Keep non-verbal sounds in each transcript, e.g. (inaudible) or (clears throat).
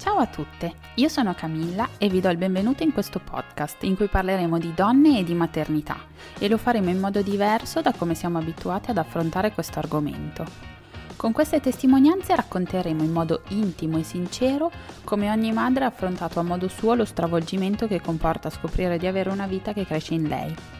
Ciao a tutte, io sono Camilla e vi do il benvenuto in questo podcast in cui parleremo di donne e di maternità e lo faremo in modo diverso da come siamo abituati ad affrontare questo argomento. Con queste testimonianze racconteremo in modo intimo e sincero come ogni madre ha affrontato a modo suo lo stravolgimento che comporta scoprire di avere una vita che cresce in lei.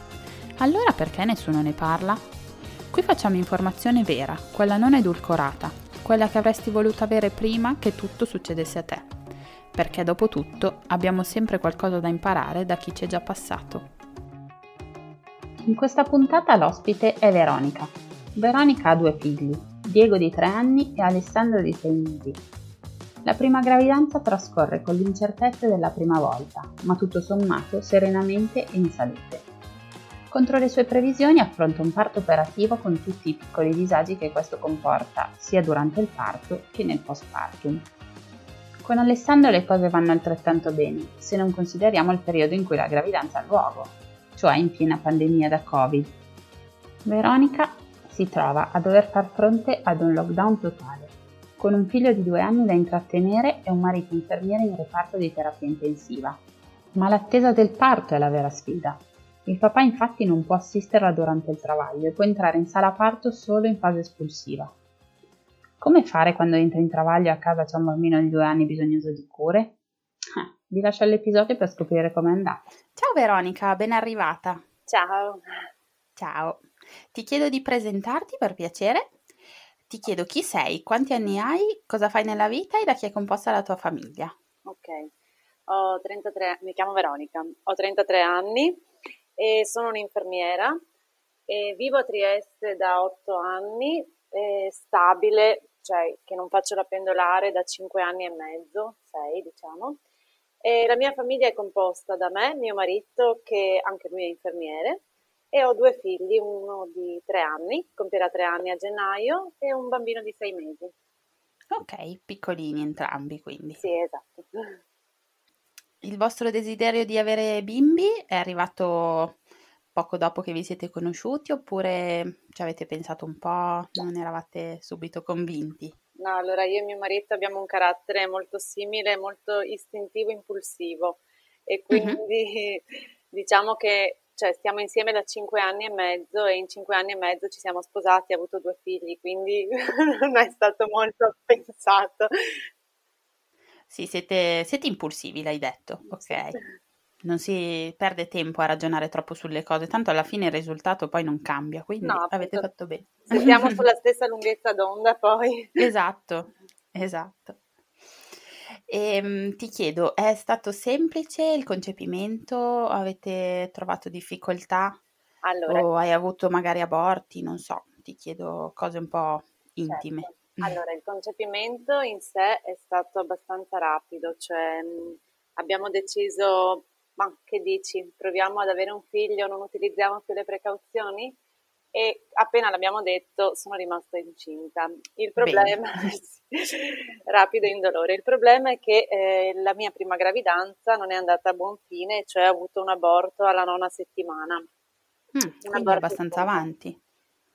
Allora perché nessuno ne parla? Qui facciamo informazione vera, quella non edulcorata, quella che avresti voluto avere prima che tutto succedesse a te. Perché dopo tutto abbiamo sempre qualcosa da imparare da chi ci è già passato. In questa puntata l'ospite è Veronica. Veronica ha due figli, Diego di 3 anni e Alessandro di 6 mesi. La prima gravidanza trascorre con l'incertezza della prima volta, ma tutto sommato serenamente e in salute. Contro le sue previsioni affronta un parto operativo con tutti i piccoli disagi che questo comporta, sia durante il parto che nel postpartum. Con Alessandro le cose vanno altrettanto bene, se non consideriamo il periodo in cui la gravidanza ha luogo, cioè in piena pandemia da Covid. Veronica si trova a dover far fronte ad un lockdown totale, con un figlio di due anni da intrattenere e un marito infermiere in reparto di terapia intensiva. Ma l'attesa del parto è la vera sfida. Il papà infatti non può assisterla durante il travaglio e può entrare in sala parto solo in fase espulsiva. Come fare quando entra in travaglio e a casa c'è un bambino di due anni bisognoso di cure? Eh, vi lascio all'episodio per scoprire com'è andata. Ciao Veronica, ben arrivata. Ciao. Ciao. Ti chiedo di presentarti per piacere. Ti chiedo chi sei, quanti anni hai, cosa fai nella vita e da chi è composta la tua famiglia. Ok, ho 33, mi chiamo Veronica, ho 33 anni, e sono un'infermiera e vivo a Trieste da otto anni, stabile, cioè che non faccio la pendolare da cinque anni e mezzo, sei diciamo. E la mia famiglia è composta da me, mio marito, che anche lui è infermiere, e ho due figli, uno di tre anni, compierà tre anni a gennaio, e un bambino di sei mesi. Ok, piccolini entrambi quindi. Sì, esatto. Il vostro desiderio di avere bimbi è arrivato poco dopo che vi siete conosciuti oppure ci avete pensato un po', non eravate subito convinti? No, allora io e mio marito abbiamo un carattere molto simile, molto istintivo, impulsivo e quindi uh-huh. (laughs) diciamo che cioè, stiamo insieme da cinque anni e mezzo e in cinque anni e mezzo ci siamo sposati e avuto due figli, quindi (laughs) non è stato molto (laughs) pensato. Sì, siete, siete impulsivi, l'hai detto, ok. Non si perde tempo a ragionare troppo sulle cose, tanto alla fine il risultato poi non cambia, quindi no, avete fatto bene. Siamo (laughs) sulla stessa lunghezza d'onda poi. Esatto, esatto. E, ehm, ti chiedo, è stato semplice il concepimento? Avete trovato difficoltà? Allora, o hai avuto magari aborti? Non so, ti chiedo cose un po' intime. Certo. Allora, il concepimento in sé è stato abbastanza rapido, cioè mh, abbiamo deciso, ma che dici, proviamo ad avere un figlio, non utilizziamo più le precauzioni? E appena l'abbiamo detto sono rimasta incinta. Il problema, (laughs) rapido e indolore, il problema è che eh, la mia prima gravidanza non è andata a buon fine, cioè ho avuto un aborto alla nona settimana. Mm, quindi abbastanza avanti.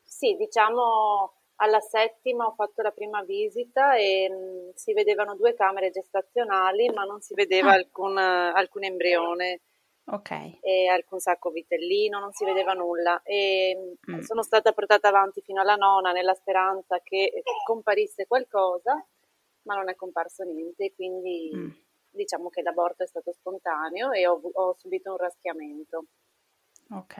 Sì, diciamo alla settima ho fatto la prima visita e mh, mm, si vedevano due camere gestazionali, ma non si vedeva ah. alcun, alcun, embrione. Ok. E alcun sacco vitellino, non si vedeva nulla. E mm. sono stata portata avanti fino alla nona nella speranza che comparisse qualcosa. ma non è comparso niente, quindi Mm. diciamo che l'aborto è stato spontaneo e ho, ho subito un raschiamento. Ok.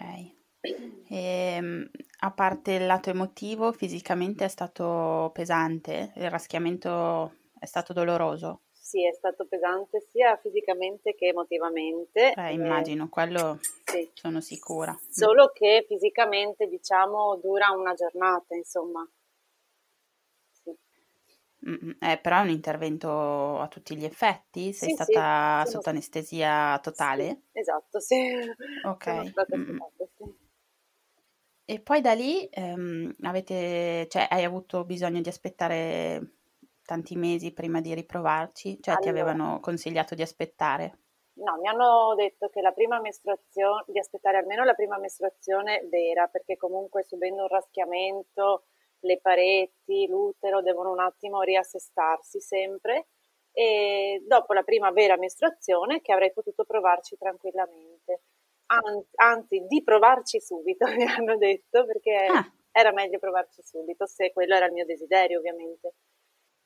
Ehm, a parte il lato emotivo, fisicamente è stato pesante? Il raschiamento è stato doloroso? Sì, è stato pesante sia fisicamente che emotivamente. Eh, Eh, immagino, quello sì. sono sicura. Solo che fisicamente, diciamo, dura una giornata, insomma. Sì. Eh, però è un intervento a tutti gli effetti? Sei sì, stata sotto anestesia totale? Sì, esatto, sì. Ok. Sono stata Mm, mm. sedata, sì. E poi da lì ehm, avete, cioè, hai avuto bisogno di aspettare tanti mesi prima di riprovarci? Cioè, ti Allora. avevano consigliato di aspettare? No, mi hanno detto che la prima mestruazione, di aspettare almeno la prima mestruazione vera, perché comunque subendo un raschiamento, le pareti, l'utero devono un attimo riassestarsi sempre. E dopo la prima vera mestruazione che avrei potuto provarci tranquillamente. An- anzi, di provarci subito, (laughs) mi hanno detto, perché Ah. era meglio provarci subito, se quello era il mio desiderio, ovviamente.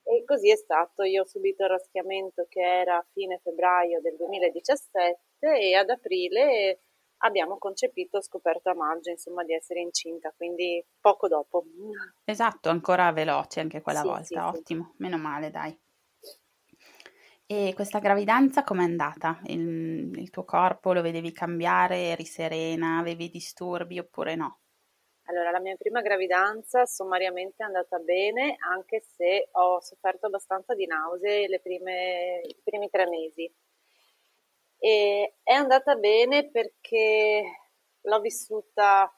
E così è stato, io ho subito il raschiamento che era a fine febbraio del 2017 e ad aprile abbiamo concepito, ho scoperto a maggio, insomma, di essere incinta, quindi poco dopo. Esatto, ancora veloce anche quella Sì, volta, sì, sì. ottimo, meno male, dai. E questa gravidanza com'è andata? Il, il tuo corpo lo vedevi cambiare? Eri serena? Avevi disturbi oppure no? Allora, la mia prima gravidanza sommariamente è andata bene, anche se ho sofferto abbastanza di nausee le prime- i primi tre mesi. E è andata bene perché l'ho vissuta,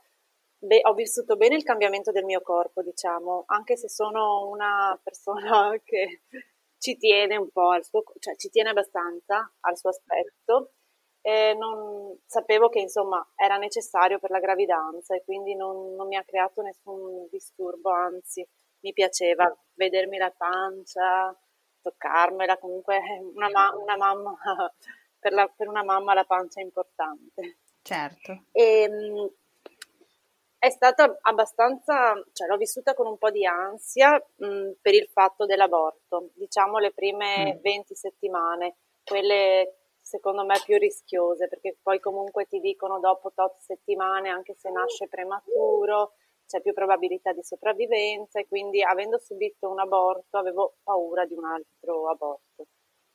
be- ho vissuto bene il cambiamento del mio corpo, diciamo, anche se sono una persona (laughs) che ci tiene un po' al suo, cioè ci tiene abbastanza al suo aspetto. E non, sapevo che insomma era necessario per la gravidanza e quindi non, non mi ha creato nessun disturbo, anzi mi piaceva vedermi la pancia, toccarmela, comunque una, ma- una mamma, (laughs) per, la- per una mamma la pancia è importante. Certo. E, è stata abbastanza, cioè l'ho vissuta con un po' di ansia mh, per il fatto dell'aborto, diciamo le prime Mm. 20 settimane, quelle secondo me più rischiose, perché poi comunque ti dicono dopo tot settimane, anche se nasce prematuro, c'è più probabilità di sopravvivenza e quindi avendo subito un aborto avevo paura di un altro aborto.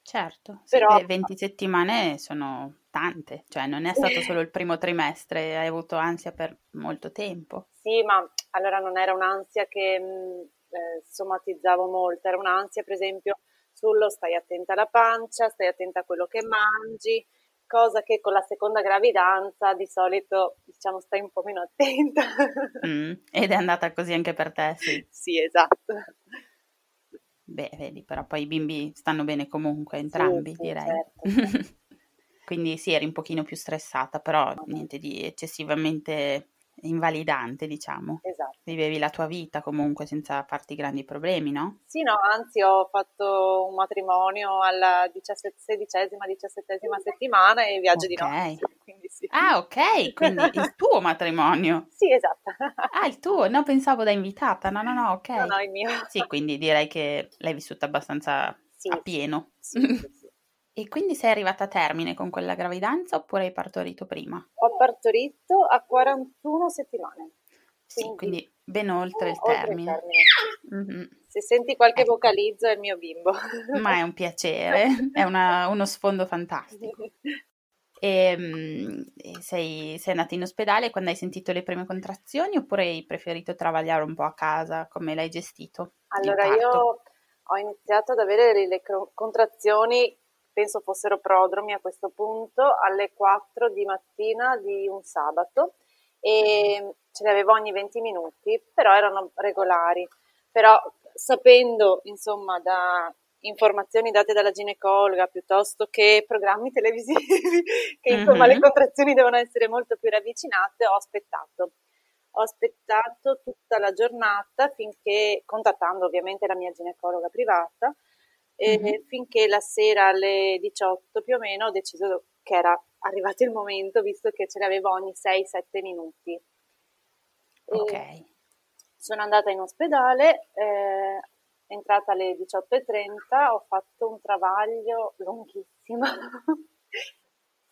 Certo, sì, Però beh, 20 settimane sono tante, cioè non è stato solo il primo trimestre, hai avuto ansia per molto tempo. Sì, ma allora non era un'ansia che mh, eh, somatizzavo molto, era un'ansia per esempio sullo stai attenta alla pancia, stai attenta a quello che mangi, cosa che con la seconda gravidanza di solito diciamo stai un po' meno attenta. (laughs) Mm, Ed è andata così anche per te, sì. Sì, esatto. Beh, vedi, però poi i bimbi stanno bene comunque Sì, entrambi, sì, direi. certo. (laughs) Quindi sì, eri un pochino più stressata, però niente di eccessivamente invalidante, diciamo. Esatto. Vivevi la tua vita comunque senza farti grandi problemi, no? Sì, no, anzi ho fatto un matrimonio alla 17, sedicesima, diciassettesima settimana e viaggio di Ok. nozze, quindi sì. Ah, ok, quindi il tuo matrimonio. (laughs) Sì, esatto. Ah, il tuo, no, pensavo da invitata. No, no, no, ok. No, no, il mio. Sì, quindi direi che l'hai vissuta abbastanza Sì, a pieno. sì, sì. E quindi sei arrivata a termine con quella gravidanza oppure hai partorito prima? Ho partorito a 41 settimane. Sì, Quindi- quindi ben oltre il Oltre il termine. termine. Mhm. Se senti qualche Ecco. vocalizzo è il mio bimbo. Ma è un piacere, è una- uno sfondo fantastico. E, mm, e sei, sei andata in ospedale quando hai sentito le prime contrazioni oppure hai preferito travagliare un po' a casa? Come l'hai gestito? Allora, io ho iniziato ad avere le, contrazioni, penso fossero prodromi a questo punto, alle 4 di mattina di un sabato e ce le avevo ogni 20 minuti, però erano regolari. Però sapendo, insomma, da informazioni date dalla ginecologa piuttosto che programmi televisivi, (laughs) che insomma le Mhm. contrazioni devono essere molto più ravvicinate, ho aspettato. Ho aspettato tutta la giornata finché, contattando ovviamente la mia ginecologa privata, e Mhm. finché la sera alle 18 più o meno ho deciso che era arrivato il momento, visto che ce l'avevo ogni 6-7 minuti. Ok, sono andata in ospedale, eh, entrata alle 18.30, ho fatto un travaglio lunghissimo (laughs)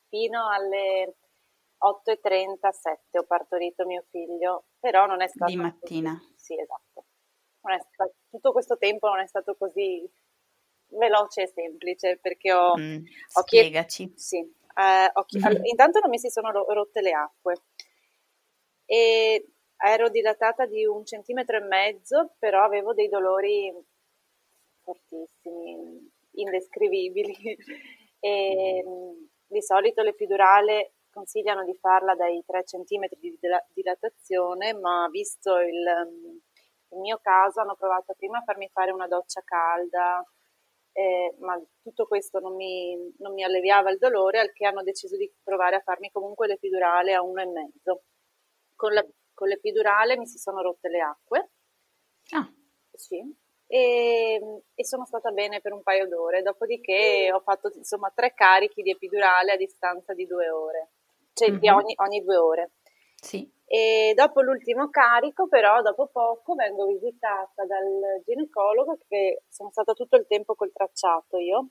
fino alle 8.37 ho partorito mio figlio, però non è stato... Di mattina. Così. Sì, esatto. Stato, tutto questo tempo non è stato così veloce e semplice perché ho... Mm, ho spiegaci. Chied- sì, eh, ho chied- mm-hmm. (laughs) intanto non mi si sono rotte le acque e ero dilatata di un centimetro e mezzo, però avevo dei dolori fortissimi, indescrivibili. (laughs) e, di solito l'epidurale consigliano di farla dai 3 cm di dilatazione, ma visto il, il, mio caso hanno provato prima a farmi fare una doccia calda, eh, ma tutto questo non mi, non mi, alleviava il dolore, al che hanno deciso di provare a farmi comunque l'epidurale a 1,5. Con, la, con l'epidurale mi si sono rotte le acque. Ah. Sì, e, e, sono stata bene per un paio d'ore, dopodiché ho fatto insomma tre carichi di epidurale a distanza di due ore, cioè mm-hmm. ogni, ogni, due ore. Sì. E dopo l'ultimo carico, però, dopo poco vengo visitata dal ginecologo, che sono stata tutto il tempo col tracciato io,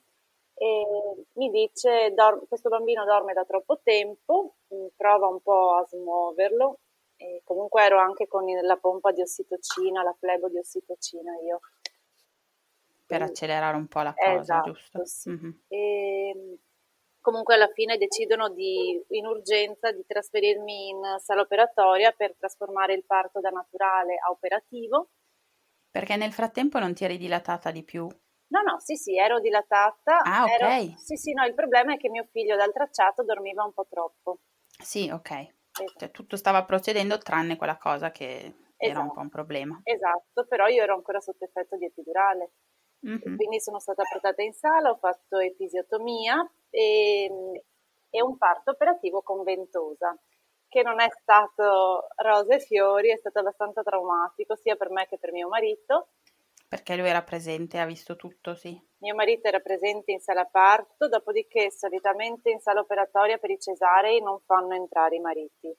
e mi dice: Questo bambino dorme da troppo tempo, mm, prova un po' a smuoverlo. E comunque ero anche con la pompa di ossitocina, la flebo di ossitocina io per accelerare un po' la cosa, esatto, giusto? Sì. Mm-hmm. E, comunque alla fine decidono di, in urgenza di trasferirmi in sala operatoria per trasformare il parto da naturale a operativo. Perché nel frattempo non ti eri dilatata di più? No, no, sì, sì, ero dilatata. Ah, ok. Ero, sì, sì, no, il problema è che mio figlio dal tracciato dormiva un po' troppo. Sì, ok. Esatto. Cioè, tutto stava procedendo tranne quella cosa che esatto. era un po' un esatto. problema. Esatto, però io ero ancora sotto effetto di epidurale. Mm-hmm. Quindi sono stata portata in sala, ho fatto episiotomia e, e un parto operativo con ventosa, che non è stato rose e fiori, è stato abbastanza traumatico sia per me che per mio marito. Perché lui era presente, ha visto tutto, sì. Mio marito era presente in sala parto, dopodiché solitamente in sala operatoria per i cesarei non fanno entrare i mariti.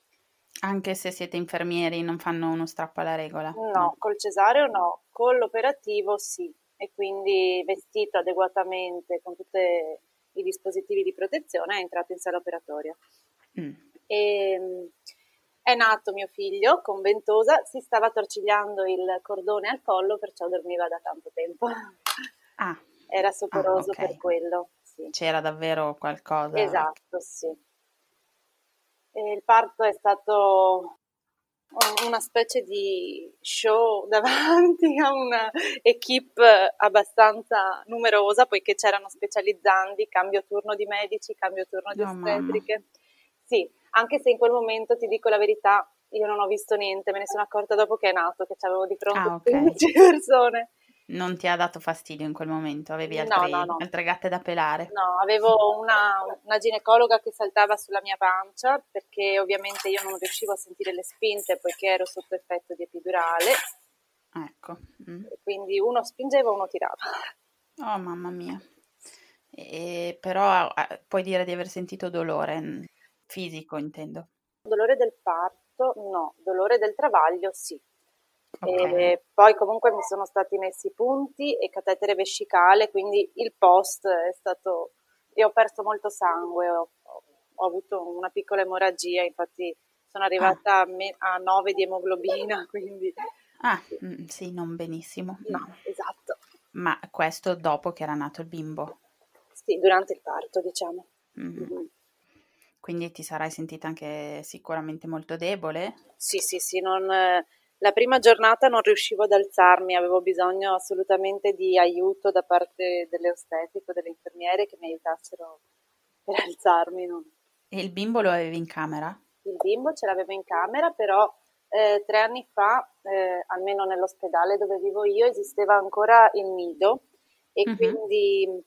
Anche se siete infermieri non fanno uno strappo alla regola? No, no. col cesareo no, con l'operativo sì e quindi vestito adeguatamente con tutti i dispositivi di protezione è entrato in sala operatoria. Mm. E, è nato mio figlio con ventosa, si stava torcigliando il cordone al collo, perciò dormiva da tanto tempo. Ah. Era soporoso ah, okay. per quello. Sì. C'era davvero qualcosa. Esatto, sì. E il parto è stato una specie di show (laughs) davanti a una equipe abbastanza numerosa, poiché c'erano specializzandi, cambio turno di medici, cambio turno di oh, ostetriche. Sì, anche se in quel momento ti dico la verità, io non ho visto niente, me ne sono accorta dopo che è nato, che avevo di fronte ah, okay. (laughs) 15 persone. Non ti ha dato fastidio in quel momento? Avevi altri, no, no, no. altre gatte da pelare? No, avevo una, una, ginecologa che saltava sulla mia pancia perché ovviamente io non riuscivo a sentire le spinte poiché ero sotto effetto di epidurale. Ecco. Mm. Quindi uno spingeva, uno tirava. Oh mamma mia. E, però eh, puoi dire di aver sentito dolore mm, fisico, intendo. Dolore del parto? No, dolore del travaglio sì. Okay. poi comunque mi sono stati messi punti e catetere vescicale, quindi il post è stato... Io ho perso molto sangue, ho, ho avuto una piccola emorragia, infatti sono arrivata ah. a, me, a 9 di emoglobina, (laughs) quindi... Ah, sì, mm, sì non benissimo. No, no, esatto. Ma questo dopo che era nato il bimbo? Sì, durante il parto, diciamo. Mm-hmm. Mm-hmm. Quindi ti sarai sentita anche sicuramente molto debole? Sì, sì, sì, non la prima giornata non riuscivo ad alzarmi, avevo bisogno assolutamente di aiuto da parte dell'ostetico, delle infermiere che mi aiutassero per alzarmi. No? E il bimbo lo avevi in camera? Il bimbo ce l'avevo in camera, però eh, tre anni fa, eh, almeno nell'ospedale dove vivo io, esisteva ancora il nido e uh-huh. quindi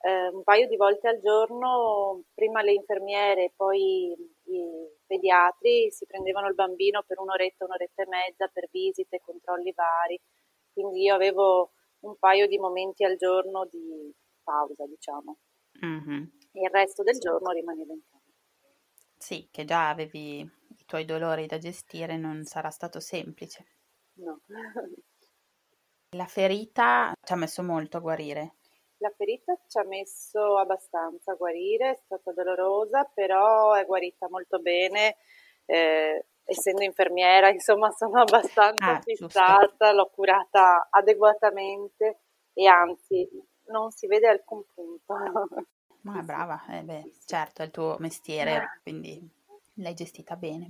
eh, un paio di volte al giorno, prima le infermiere, poi i pediatri si prendevano il bambino per un'oretta, un'oretta e mezza per visite, controlli vari, quindi io avevo un paio di momenti al giorno di pausa, diciamo. Mm-hmm. il resto del giorno rimanevo in camera. Sì, che già avevi i tuoi dolori da gestire, non sarà stato semplice. No. (laughs) La ferita ci ha messo molto a guarire. La ferita ci ha messo abbastanza a guarire, è stata dolorosa, però è guarita molto bene. Eh, essendo infermiera, (laughs) insomma, sono abbastanza ah, fissata, l'ho curata adeguatamente e anzi non si vede alcun punto. Ma brava, eh beh, certo, è il tuo mestiere, quindi l'hai gestita bene.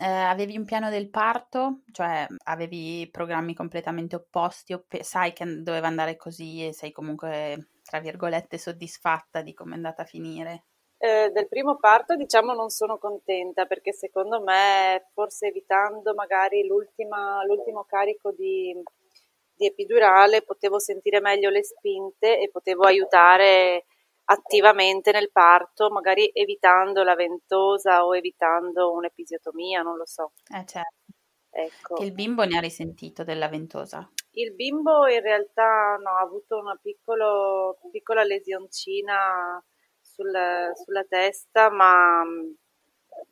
Eh, avevi un piano del parto, cioè avevi programmi completamente opposti o pe- sai che doveva andare così e sei comunque, tra virgolette, soddisfatta di come è andata a finire? Eh, del primo parto, diciamo, non sono contenta perché secondo me, forse evitando magari l'ultimo carico di, di epidurale, potevo sentire meglio le spinte e potevo aiutare attivamente nel parto, magari evitando la ventosa o evitando un'episiotomia, non lo so. Eh certo. Ecco. Il bimbo ne ha risentito della ventosa? Il bimbo in realtà no, ha avuto una piccolo, piccola lesioncina sul, sulla testa, ma mm,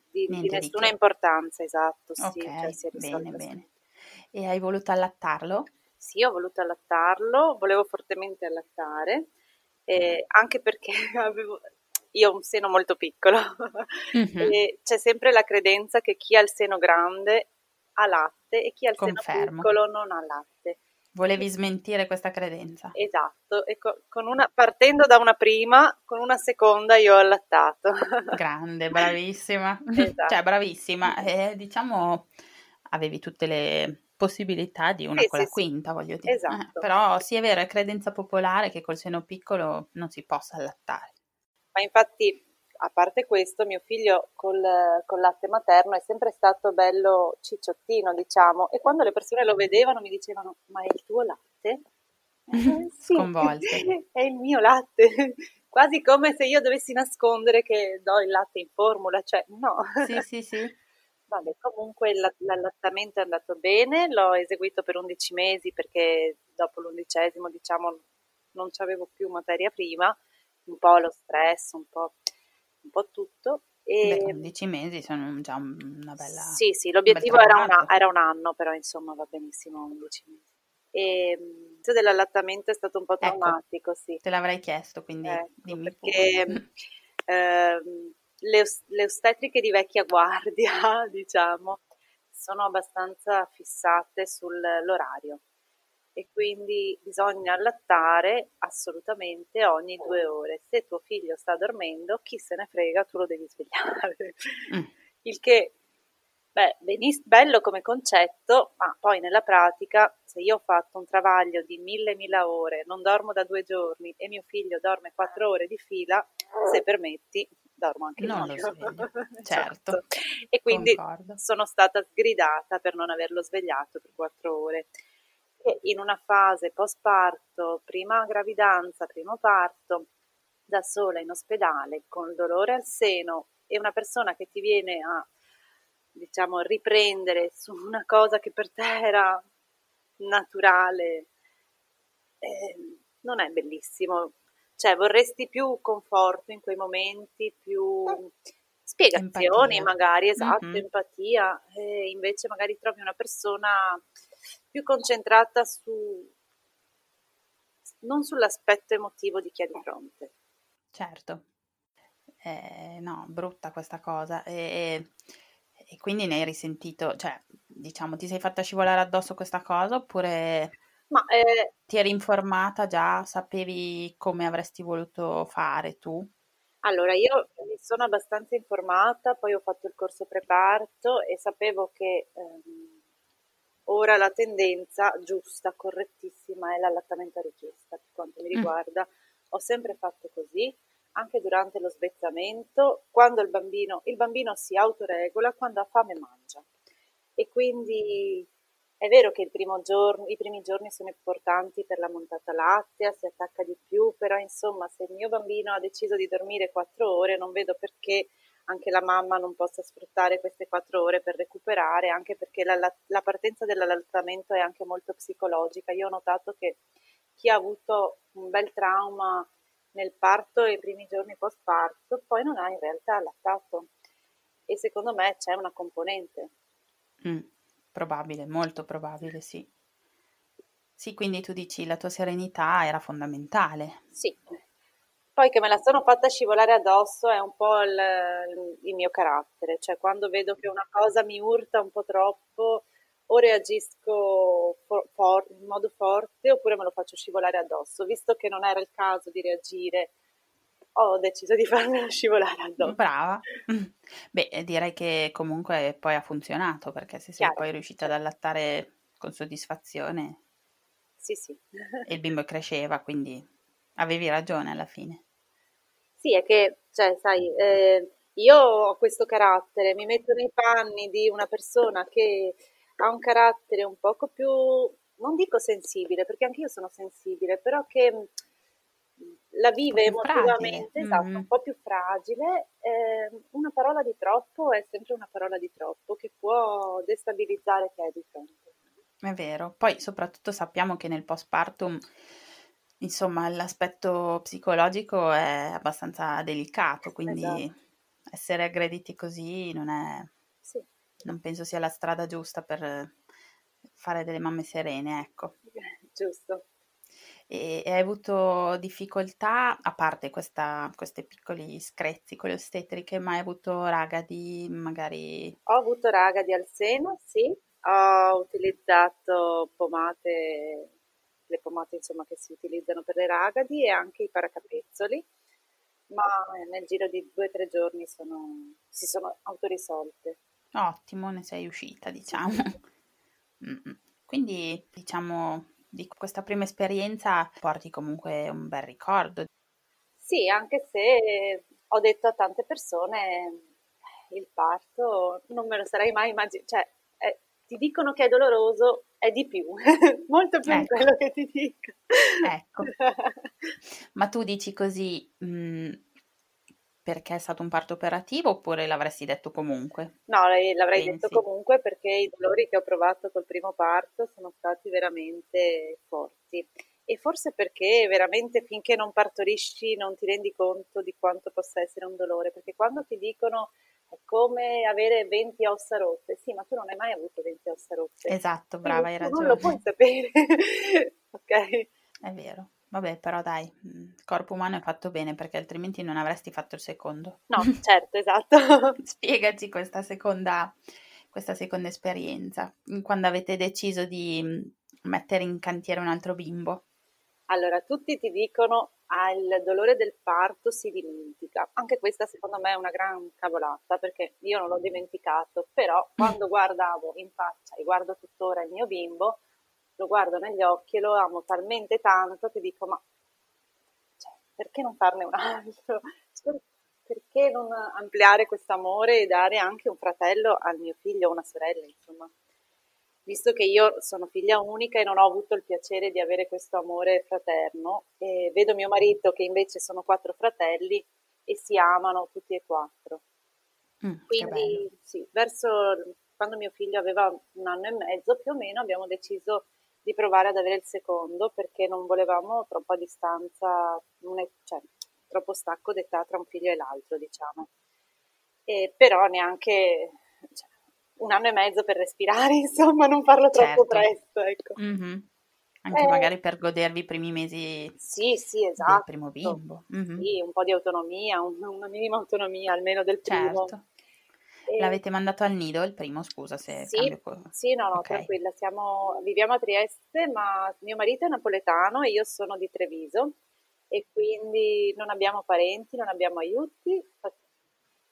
di, di nessuna di importanza, esatto. Sì, ok, cioè bene, bene. E hai voluto allattarlo? Sì, ho voluto allattarlo, volevo fortemente allattare eh, anche perché (laughs) avevo, io ho un seno molto piccolo mm-hmm. e c'è sempre la credenza che chi ha il seno grande ha latte e chi ha il Confermo. seno piccolo non ha latte. Volevi smentire questa credenza? Esatto, e con una, partendo da una prima, con una seconda io ho allattato. (laughs) Grande, bravissima. Esatto. Cioè, bravissima. Eh, diciamo, avevi tutte le possibilità di una sì, con sì, la quinta, voglio dire. Esatto. Eh, però sì è vero, è credenza popolare che col seno piccolo non si possa allattare. Ma infatti, a parte questo, mio figlio col, col latte materno è sempre stato bello cicciottino, diciamo, e quando le persone lo vedevano mi dicevano, ma è il tuo latte? (laughs) Eh, sì, Sconvolte. (laughs) è il mio latte. (laughs) Quasi come se io dovessi nascondere che do il latte in formula, cioè no. Sì, sì, sì. Vabbè, comunque l'allattamento è andato bene, l'ho eseguito per 11 mesi perché dopo l'undicesimo, diciamo, non avevo più materia prima, un po' lo stress, un po', un po tutto. E... Beh, 11 mesi sono già una bella... Sì, sì, l'obiettivo era, una, era, un anno, però insomma va benissimo 11 mesi. E l'inizio dell'allattamento è stato un po' ecco, traumatico, ecco, sì. Te l'avrei chiesto, quindi ecco, perché... Ehm, le, le ostetriche di vecchia guardia, (laughs) diciamo, sono abbastanza fissate sull'orario e quindi bisogna allattare assolutamente ogni due ore. Se tuo figlio sta dormendo, chi se ne frega, tu lo devi svegliare. Mm. (laughs) Il che, beh, beniss- bello come concetto, ma poi nella pratica, se io ho fatto un travaglio di mille mila ore, non dormo da due giorni e mio figlio dorme quattro ore di fila, se permetti, dormo anche non io. lo (laughs) certo. esatto. E quindi Concordo. sono stata sgridata per non averlo svegliato per quattro ore. E in una fase post parto, prima gravidanza, primo parto, da sola in ospedale con dolore al seno e una persona che ti viene a diciamo riprendere su una cosa che per te era naturale eh, non è bellissimo cioè vorresti più conforto in quei momenti, più spiegazioni empatia. magari, esatto, mm-hmm. empatia, e invece magari trovi una persona più concentrata su non sull'aspetto emotivo di chi ha di fronte. Certo, eh, no, brutta questa cosa e, e, quindi ne hai risentito, cioè diciamo ti sei fatta scivolare addosso questa cosa oppure ma, eh, Ti eri informata già? Sapevi come avresti voluto fare tu? Allora, io mi sono abbastanza informata, poi ho fatto il corso preparto e sapevo che ehm, ora la tendenza giusta, correttissima, è l'allattamento a richiesta per quanto mi mm. riguarda. Mm. Ho sempre fatto così, anche durante lo svezzamento, quando il bambino, il bambino si autoregola, quando ha fame mangia. E quindi è vero che giorno, i primi giorni sono importanti per la montata lattea, si attacca di più, però insomma se il mio bambino ha deciso di dormire quattro ore non vedo perché anche la mamma non possa sfruttare queste quattro ore per recuperare, anche perché la, la partenza dell'allattamento è anche molto psicologica. Io ho notato che chi ha avuto un bel trauma nel parto e i primi giorni post parto poi non ha in realtà allattato e secondo me c'è una componente. Mm. Probabile, molto probabile, sì. Sì, quindi tu dici la tua serenità era fondamentale. Sì, poi che me la sono fatta scivolare addosso è un po' il, il mio carattere, cioè quando vedo che una cosa mi urta un po' troppo o reagisco for, for, in modo forte oppure me lo faccio scivolare addosso. Visto che non era il caso di reagire, ho deciso di farmelo (laughs) scivolare addosso. Brava. (laughs) Beh, direi che comunque poi ha funzionato perché se sei Chiaro, poi riuscita ad allattare con soddisfazione. Sì, sì. e il bimbo cresceva, quindi avevi ragione alla fine. Sì, è che, cioè, sai, eh, io ho questo carattere, mi metto nei panni di una persona che ha un carattere un poco più, non dico sensibile, perché anche io sono sensibile, però che la vive emotivamente, esatto, mm. un po' più fragile, eh, una parola di troppo è sempre una parola di troppo che può destabilizzare chi è di fronte. È vero, poi soprattutto sappiamo che nel postpartum Insomma, l'aspetto psicologico è abbastanza delicato, quindi esatto. essere aggrediti così non è... Sì. Non penso sia la strada giusta per fare delle mamme serene, ecco. (laughs) Giusto. E, e hai avuto difficoltà, a parte questa, questi piccoli screzzi con le ostetriche, ma hai avuto raga di magari... Ho avuto raga di al seno, sì. Ho utilizzato pomate le pomate insomma, che si utilizzano per le ragadi e anche i paracapezzoli, ma nel giro di due o tre giorni sono, si sono autorisolte. Ottimo, ne sei uscita, diciamo. (laughs) Quindi, diciamo, di questa prima esperienza porti comunque un bel ricordo. Sì, anche se ho detto a tante persone il parto non me lo sarei mai immaginato, cioè eh, ti dicono che è doloroso, è di più, (laughs) molto più ecco. di quello che ti dico. Ecco. (laughs) Ma tu dici così mh, perché è stato un parto operativo oppure l'avresti detto comunque? No, l'avrei Pensi. detto comunque perché i dolori che ho provato col primo parto sono stati veramente forti. E forse perché veramente finché non partorisci non ti rendi conto di quanto possa essere un dolore, perché quando ti dicono è come avere 20 ossa rotte. Sì, ma tu non hai mai avuto 20 ossa rotte. Esatto, brava, hai ragione. Non lo puoi sapere. (laughs) ok. È vero. Vabbè, però dai, il corpo umano è fatto bene perché altrimenti non avresti fatto il secondo. No, (laughs) certo, esatto. (laughs) Spiegaci questa seconda, questa seconda esperienza, quando avete deciso di mettere in cantiere un altro bimbo. Allora, tutti ti dicono al dolore del parto si dimentica. Anche questa secondo me è una gran cavolata perché io non l'ho dimenticato, però (laughs) quando guardavo in faccia e guardo tuttora il mio bimbo, lo guardo negli occhi e lo amo talmente tanto che dico ma cioè, perché non farne un altro? Perché non ampliare questo amore e dare anche un fratello al mio figlio o una sorella, insomma visto che io sono figlia unica e non ho avuto il piacere di avere questo amore fraterno, e vedo mio marito che invece sono quattro fratelli e si amano tutti e quattro. Mm, Quindi sì, verso quando mio figlio aveva un anno e mezzo più o meno abbiamo deciso di provare ad avere il secondo perché non volevamo troppa distanza, cioè troppo stacco d'età tra un figlio e l'altro, diciamo. E però neanche, cioè, un anno e mezzo per respirare, (laughs) insomma, non farlo troppo certo. presto, ecco. Mm-hmm. Anche eh, magari per godervi i primi mesi sì, sì, esatto. del primo bimbo. Mm-hmm. Sì, un po' di autonomia, un, una minima autonomia almeno del primo. Certo. E... L'avete mandato al nido il primo, scusa se sì, cambio... Sì, no, no, okay. tranquilla, siamo, viviamo a Trieste, ma mio marito è napoletano e io sono di Treviso e quindi non abbiamo parenti, non abbiamo aiuti,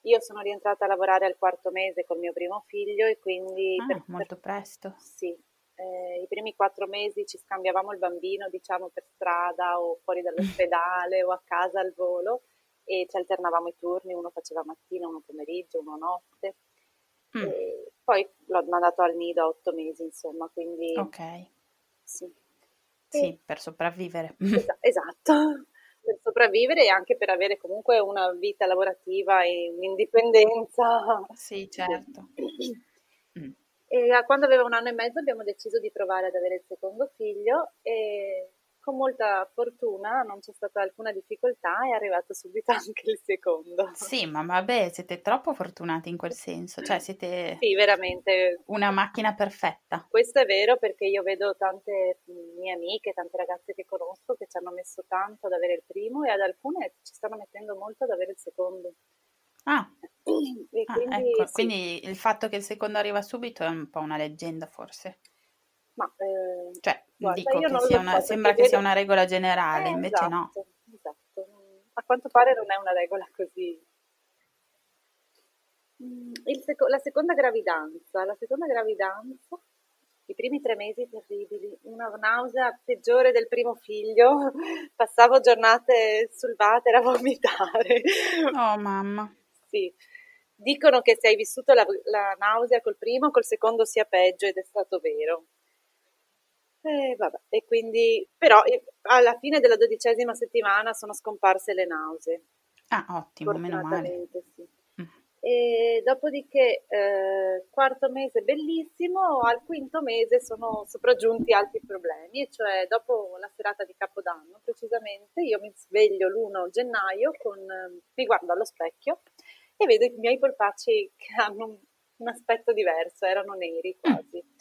io sono rientrata a lavorare al quarto mese col mio primo figlio e quindi... Ah, per, molto presto. Sì, eh, i primi quattro mesi ci scambiavamo il bambino, diciamo, per strada o fuori dall'ospedale (laughs) o a casa al volo e ci alternavamo i turni, uno faceva mattina, uno pomeriggio, uno notte. Mm. poi l'ho mandato al nido a otto mesi, insomma, quindi... Ok. Sì. Sì, per sopravvivere. Es- (laughs) esatto per sopravvivere e anche per avere comunque una vita lavorativa e un'indipendenza. Sì, certo. (clears throat) Mm. E quando aveva un anno e mezzo abbiamo deciso di provare ad avere il secondo figlio e con molta fortuna non c'è stata alcuna difficoltà, è arrivato subito (laughs) anche il secondo. Sì, ma vabbè, siete troppo fortunati in quel senso, cioè siete sì, veramente una macchina perfetta. Questo è vero perché io vedo tante mie amiche, tante ragazze che conosco che ci hanno messo tanto ad avere il primo e ad alcune ci stanno mettendo molto ad avere il secondo. Ah, (clears throat) quindi, ah ecco, sì. quindi il fatto che il secondo arriva subito è un po' una leggenda forse. Ma, eh, cioè, guarda, dico che sia una, sembra che vedo... sia una regola generale, eh, invece esatto, no. Esatto. A quanto pare non è una regola così. Mm, seco- la seconda gravidanza, la seconda gravidanza, i primi tre mesi terribili, una nausea peggiore del primo figlio, (laughs) passavo giornate sul water a vomitare. (laughs) Oh mamma. Sì, dicono che se hai vissuto la, la nausea col primo, col secondo sia peggio ed è stato vero. E, vabbè, e quindi, però alla fine della dodicesima settimana sono scomparse le nausee. Ah, ottimo, meno male. Sì. Mm. E dopodiché, eh, quarto mese bellissimo, al quinto mese sono sopraggiunti altri problemi, e cioè dopo la serata di Capodanno, precisamente, io mi sveglio l'1 gennaio, con, mi guardo allo specchio e vedo i miei polpacci che hanno un, un aspetto diverso, erano neri quasi. Mm.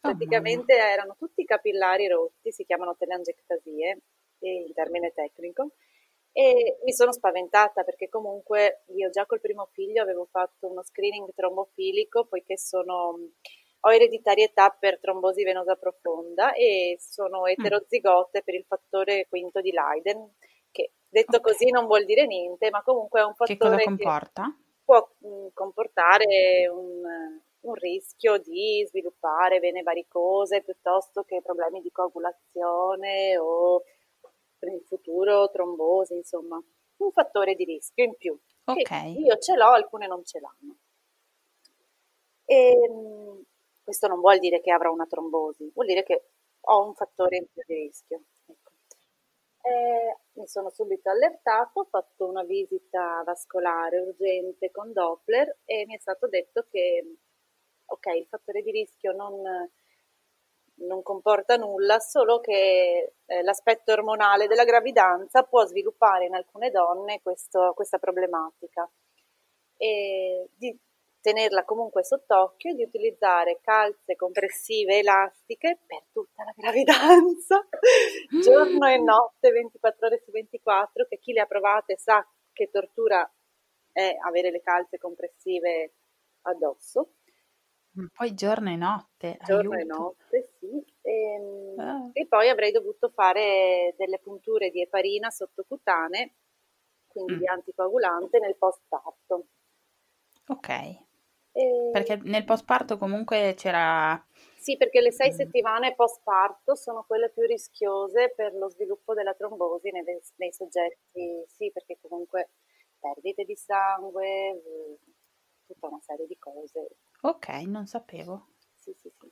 Praticamente oh, erano tutti capillari rotti, si chiamano telangiectasie in termine tecnico, e mi sono spaventata perché comunque io già col primo figlio avevo fatto uno screening trombofilico poiché sono, ho ereditarietà per trombosi venosa profonda e sono mm. eterozigote mm. per il fattore quinto di Leiden, che detto okay. così non vuol dire niente, ma comunque è un fattore che, cosa comporta? che può mh, mm, comportare un un rischio di sviluppare vene varicose piuttosto che problemi di coagulazione o per il futuro trombosi, insomma, un fattore di rischio in più. Okay. Io ce l'ho, alcune non ce l'hanno. E, ehm, questo non vuol dire che avrò una trombosi, vuol dire che ho un fattore in più di rischio. Ecco. Eh, mi sono subito allertato, ho fatto una visita vascolare urgente con Doppler e mi è stato detto che ok, il fattore di rischio non, non comporta nulla, solo che eh, l'aspetto ormonale della gravidanza può sviluppare in alcune donne questo, questa problematica. E di tenerla comunque sott'occhio e di utilizzare calze compressive elastiche per tutta la gravidanza, (laughs) giorno e notte, 24 ore su 24, che chi le ha provate sa che tortura è avere le calze compressive addosso. Poi giorno e notte, Giorno e notte, sì. E, ehm, ah. e poi avrei dovuto fare delle punture di eparina sottocutanee, quindi mm. di anticoagulante, nel post-parto. Ok. E... Perché nel post-parto comunque c'era... Sì, perché le sei mm. settimane post-parto sono quelle più rischiose per lo sviluppo della trombosi nei, nei soggetti, sì, perché comunque perdite di sangue, tutta una serie di cose. Ok, non sapevo. Sì, sì, sì.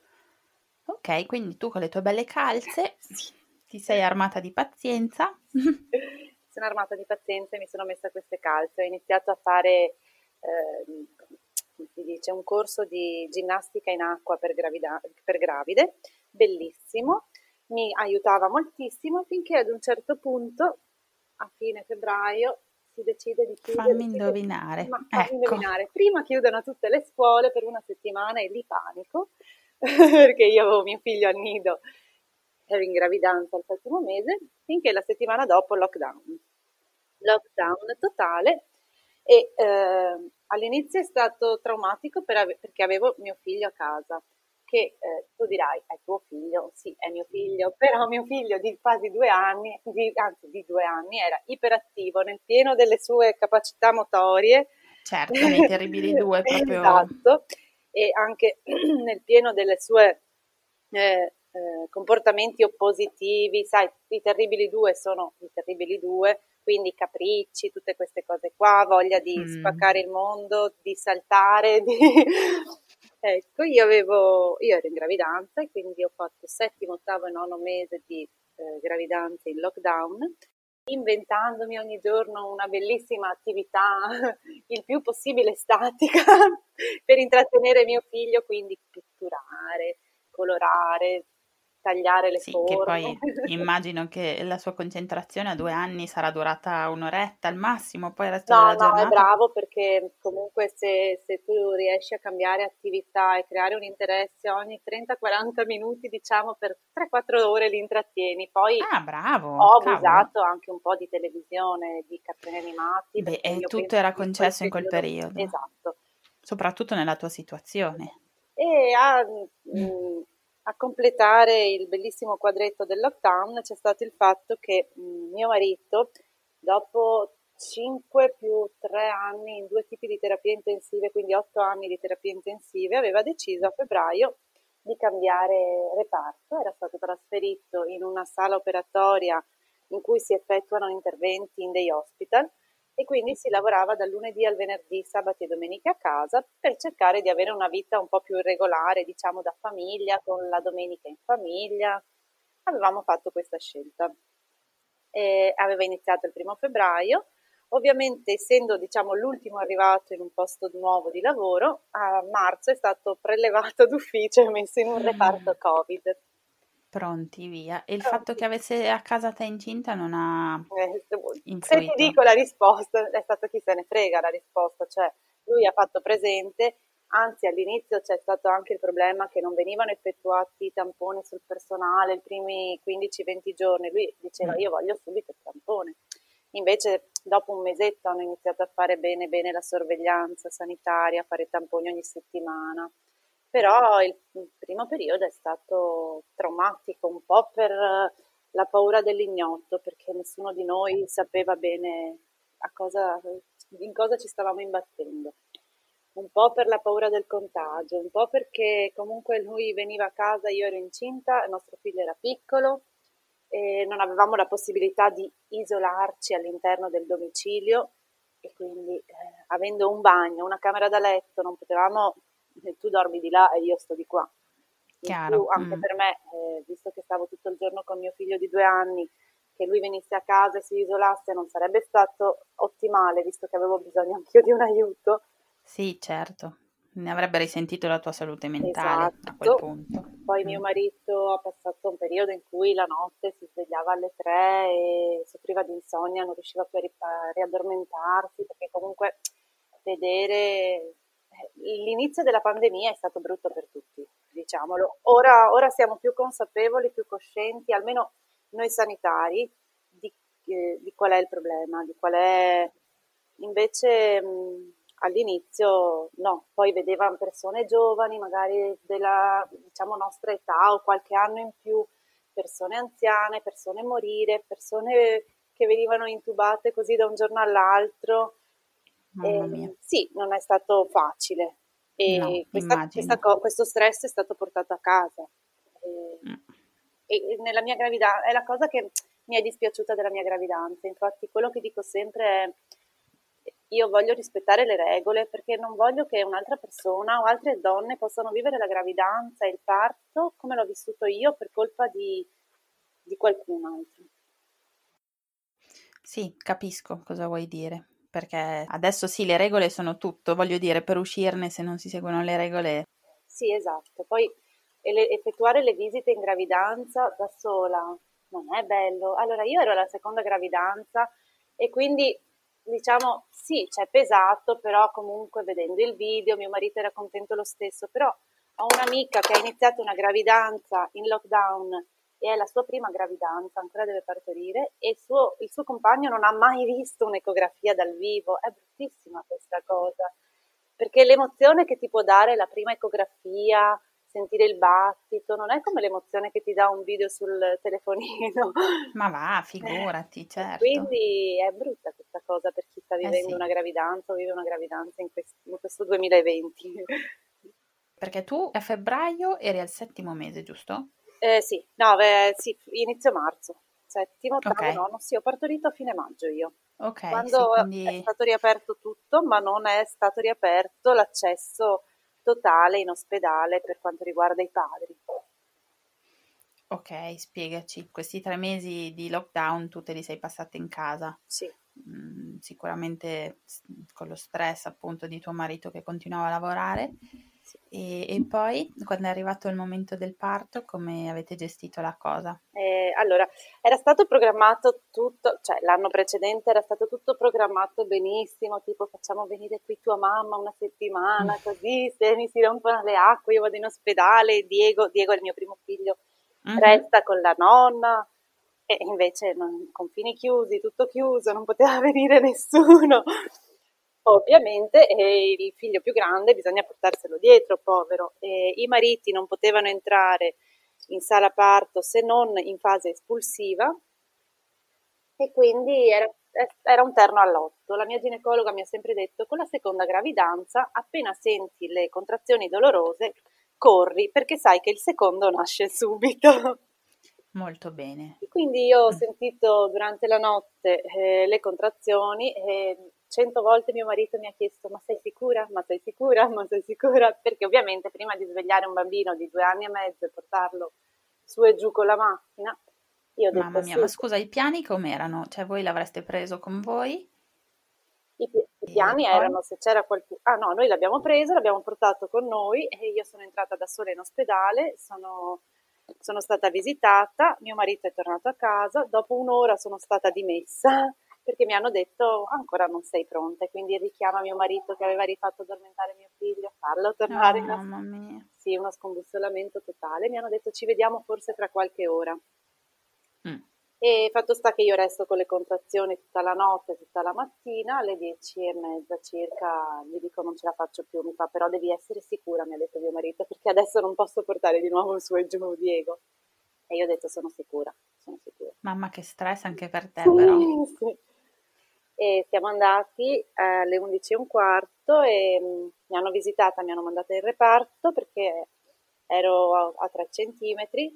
Ok, quindi tu con le tue belle calze (laughs) sì. ti sei armata di pazienza. (laughs) sono armata di pazienza e mi sono messa queste calze. Ho iniziato a fare, eh, come si dice, un corso di ginnastica in acqua per, gravida- per gravide, bellissimo. Mi aiutava moltissimo finché ad un certo punto, a fine febbraio, si decide di chiudere. Fammi indovinare. Ma, fammi ecco. indovinare. Prima chiudono tutte le scuole per una settimana e lì panico, (laughs) perché io avevo mio figlio al nido, ero in gravidanza al settimo mese, finché la settimana dopo lockdown. Lockdown totale e eh, all'inizio è stato traumatico per ave- perché avevo mio figlio a casa che eh, tu dirai è tuo figlio, sì è mio figlio, (laughs) però mio figlio di quasi due anni, di, anzi di due anni, era iperattivo nel pieno delle sue capacità motorie. Certo, nei terribili (laughs) due proprio. esatto, e anche (clears throat) nel pieno delle sue eh, eh, comportamenti oppositivi, sai, i terribili due sono i terribili due, quindi capricci, tutte queste cose qua, voglia di mm. spaccare il mondo, di saltare, (laughs) di... Ecco, io, avevo, io ero in gravidanza e quindi ho fatto settimo, ottavo e nono mese di eh, gravidanza in lockdown, inventandomi ogni giorno una bellissima attività, (laughs) il più possibile statica, (laughs) per intrattenere mio figlio, quindi pitturare, colorare, tagliare le sì, forme. Che poi (laughs) immagino che la sua concentrazione a due anni sarà durata un'oretta al massimo, poi il resto no, della no, giornata... è bravo perché comunque se, se, tu riesci a cambiare attività e creare un interesse ogni 30-40 minuti, diciamo per 3-4 ore li intrattieni. Poi ah, bravo, ho cavolo. abusato anche un po' di televisione, di cartoni animati. Beh, e tutto era concesso in quel periodo. Esatto. Soprattutto nella tua situazione. E a, mm. mh, a, completare il bellissimo quadretto del lockdown c'è stato il fatto che mm, mio marito, dopo 5 più 3 anni in due tipi di terapie intensive, quindi 8 anni di terapie intensive, aveva deciso a febbraio di cambiare reparto, era stato trasferito in una sala operatoria in cui si effettuano interventi in dei hospital e quindi si lavorava dal lunedì al venerdì, sabati e domeniche a casa per cercare di avere una vita un po' più regolare, diciamo da famiglia, con la domenica in famiglia. Avevamo fatto questa scelta. E aveva iniziato il primo febbraio. Ovviamente, essendo diciamo, l'ultimo arrivato in un posto nuovo di lavoro, a marzo è stato prelevato d'ufficio e messo in un reparto Covid pronti via. E il pronti. fatto che avesse a casa te incinta non ha eh, Se ti dico la risposta, è stato chi se ne frega la risposta, cioè lui ha fatto presente, anzi all'inizio c'è stato anche il problema che non venivano effettuati i tamponi sul personale i primi 15-20 giorni, lui diceva mm. io voglio subito il tampone. Invece dopo un mesetto hanno iniziato a fare bene bene la sorveglianza sanitaria, a fare tamponi ogni settimana però il primo periodo è stato traumatico, un po' per la paura dell'ignoto, perché nessuno di noi sapeva bene cosa, in cosa ci stavamo imbattendo. Un po' per la paura del contagio, un po' perché comunque lui veniva a casa, io ero incinta, il nostro figlio era piccolo e non avevamo la possibilità di isolarci all'interno del domicilio e quindi eh, avendo un bagno, una camera da letto, non potevamo tu dormi di là e io sto di qua. Chiaro. Più, anche mm. per me, eh, visto che stavo tutto il giorno con mio figlio di due anni, che lui venisse a casa e si isolasse non sarebbe stato ottimale, visto che avevo bisogno anch'io di un aiuto. Sì, certo. Ne avrebbe risentito la tua salute mentale esatto. a quel punto. Poi mm. mio marito ha passato un periodo in cui la notte si svegliava alle tre e soffriva di insonnia, non riusciva più a riaddormentarsi, perché comunque vedere l'inizio della pandemia è stato brutto per tutti, diciamolo. Ora, ora siamo più consapevoli, più coscienti, almeno noi sanitari, di, eh, di qual è il problema, di qual è... Invece mh, all'inizio no, poi vedevamo persone giovani, magari della diciamo, nostra età o qualche anno in più, persone anziane, persone morire, persone che venivano intubate così da un giorno all'altro eh, sì, non è stato facile e no, questa, questa co- questo stress è stato portato a casa. E, mm. e nella mia gravidanza è la cosa che mi è dispiaciuta della mia gravidanza. Infatti, quello che dico sempre è io voglio rispettare le regole perché non voglio che un'altra persona o altre donne possano vivere la gravidanza e il parto come l'ho vissuto io per colpa di, di qualcun altro. Sì, capisco cosa vuoi dire perché adesso sì, le regole sono tutto, voglio dire, per uscirne se non si seguono le regole. Sì, esatto. Poi effettuare le visite in gravidanza da sola non è bello. Allora, io ero alla seconda gravidanza e quindi diciamo sì, c'è pesato, però comunque vedendo il video mio marito era contento lo stesso, però ho un'amica che ha iniziato una gravidanza in lockdown e è la sua prima gravidanza, ancora deve partorire e il suo, il suo compagno non ha mai visto un'ecografia dal vivo. È bruttissima questa cosa, perché l'emozione che ti può dare la prima ecografia, sentire il battito, non è come l'emozione che ti dà un video sul telefonino. Ma va, figurati, (laughs) certo. Quindi è brutta questa cosa per chi sta eh vivendo eh sì. una gravidanza o vive una gravidanza in questo, in questo 2020. Perché tu a febbraio eri al settimo mese, giusto? Eh, sì, no, beh, sì, inizio marzo, settimo, ottavo, okay. nono, sì, ho partorito a fine maggio io. Ok. Quando sì, quindi... è stato riaperto tutto, ma non è stato riaperto l'accesso totale in ospedale per quanto riguarda i padri. Ok, spiegaci, questi tre mesi di lockdown tu te li sei passati in casa? Sì. Mm, sicuramente con lo stress appunto di tuo marito che continuava a lavorare. E, e, poi, quando è arrivato il momento del parto, come avete gestito la cosa? Eh, allora, era stato programmato tutto, cioè l'anno precedente era stato tutto programmato benissimo, tipo facciamo venire qui tua mamma una settimana, mm. così se mi si rompono le acque io vado in ospedale, Diego, Diego è il mio primo figlio, mm-hmm. resta con la nonna, e invece non, confini chiusi, tutto chiuso, non poteva (laughs) venire nessuno. Ovviamente il figlio più grande bisogna portarselo dietro, povero. Eh, I mariti non potevano entrare in sala parto se non in fase espulsiva e quindi era, era un terno all'otto. La mia ginecologa mi ha sempre detto con la seconda gravidanza, appena senti le contrazioni dolorose, corri perché sai che il secondo nasce subito. Molto bene. Quindi io ho mm. sentito durante la notte eh, le contrazioni e cento volte mio marito mi ha chiesto ma sei sicura? Ma sei sicura? Ma sei sicura? Perché ovviamente prima di svegliare un bambino di due anni e mezzo e portarlo su e giù con la macchina, io ho detto Mamma mia, sì. ma scusa, i piani com'erano? Cioè voi l'avreste preso con voi? I, i piani erano se c'era qualcuno... Ah no, noi l'abbiamo preso, l'abbiamo portato con noi e io sono entrata da sola in ospedale, sono sono stata visitata, mio marito è tornato a casa, dopo un'ora sono stata dimessa perché mi hanno detto ancora non sei pronta quindi richiama mio marito che aveva rifatto addormentare mio figlio, farlo tornare oh, in mamma mia. Sì, uno scombussolamento totale. Mi hanno detto ci vediamo forse tra qualche ora. Mm. E fatto sta che io resto con le contrazioni tutta la notte, tutta la mattina, alle dieci e mezza circa gli dico non ce la faccio più, mi fa però devi essere sicura, mi ha detto mio marito, perché adesso non posso portare di nuovo su e giù Diego. E io ho detto sono sicura, sono sicura. Mamma che stress anche per te sì, però. Sì. E siamo andati alle 11 e un quarto e mm, mi hanno visitata, mi hanno mandata in reparto perché ero a, a 3 centimetri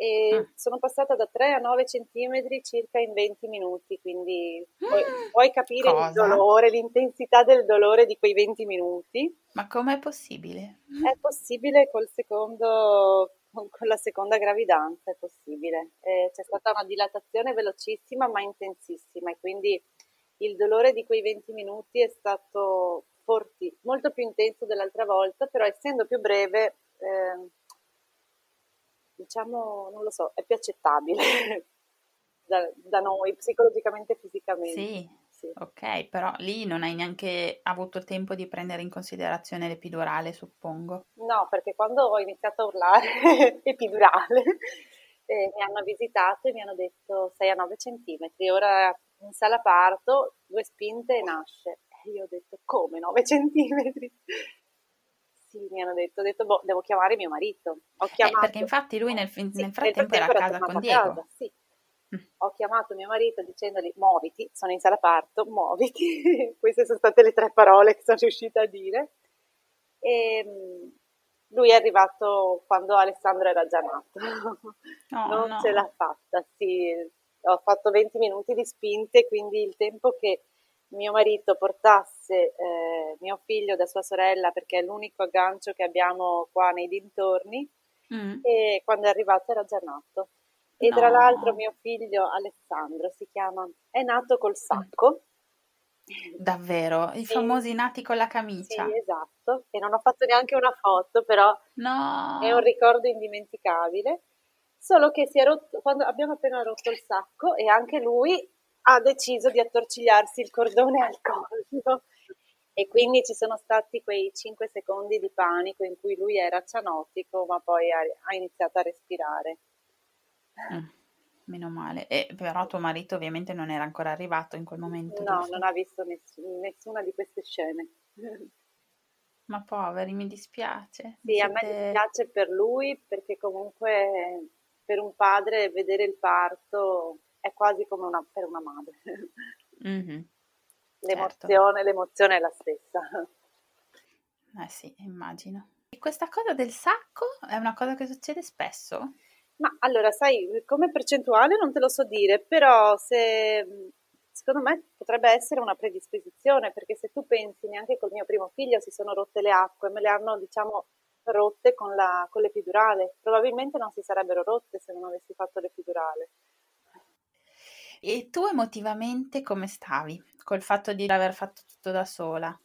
e ah. sono passata da 3 a 9 centimetri circa in 20 minuti, quindi puoi, puoi capire Cosa? il dolore, l'intensità del dolore di quei 20 minuti. Ma com'è possibile? È possibile col secondo, con la seconda gravidanza, è possibile. Eh, c'è stata una dilatazione velocissima ma intensissima e quindi il dolore di quei 20 minuti è stato forti, molto più intenso dell'altra volta, però essendo più breve... Eh, diciamo, non lo so, è più accettabile (laughs) da, da, noi psicologicamente e fisicamente. Sì, sì, ok, però lì non hai neanche avuto tempo di prendere in considerazione l'epidurale, suppongo. No, perché quando ho iniziato a urlare (laughs) epidurale, (laughs) eh, mi hanno visitato e mi hanno detto 6 a 9 centimetri, ora in sala parto, due spinte e nasce. E io ho detto come 9 (laughs) centimetri? Sì, mi hanno detto, ho detto, boh, devo chiamare mio marito. Ho chiamato... Eh, perché infatti lui nel, nel, sì, frattempo era a casa con Diego. Casa, sì. Mm. Ho chiamato mio marito dicendogli, muoviti, sono in sala parto, muoviti. (laughs) Queste sono state le tre parole che sono riuscita a dire. E ehm, lui è arrivato quando Alessandro era già nato. Oh, non no. ce l'ha fatta, sì. Ho fatto 20 minuti di spinte, quindi il tempo che mio marito portasse eh, mio figlio da sua sorella perché è l'unico aggancio che abbiamo qua nei dintorni mm. e quando è arrivato era già nato. E no. tra l'altro mio figlio Alessandro si chiama, è nato col sacco. Davvero? I sì. famosi nati con la camicia? Sì, esatto. E non ho fatto neanche una foto, però no. è un ricordo indimenticabile. Solo che si è rotto, quando abbiamo appena rotto il sacco e anche lui ha deciso di attorcigliarsi il cordone al collo e quindi ci sono stati quei 5 secondi di panico in cui lui era cianotico ma poi ha, ha iniziato a respirare. Mm, meno male, e però tuo marito ovviamente non era ancora arrivato in quel momento. No, non ha visto ness- nessuna di queste scene. (laughs) Ma poveri, mi dispiace. Sì, Siete... a me dispiace per lui perché comunque per un padre vedere il parto è quasi come una, per una madre. Mm-hmm. L'emozione, certo. l'emozione è la stessa. Eh sì, immagino. E questa cosa del sacco è una cosa che succede spesso? Ma allora, sai, come percentuale non te lo so dire, però se secondo me potrebbe essere una predisposizione, perché se tu pensi neanche col mio primo figlio si sono rotte le acque, me le hanno, diciamo, rotte con, la, con l'epidurale. Probabilmente non si sarebbero rotte se non avessi fatto l'epidurale. E tu emotivamente come stavi col fatto di aver fatto tutto da sola?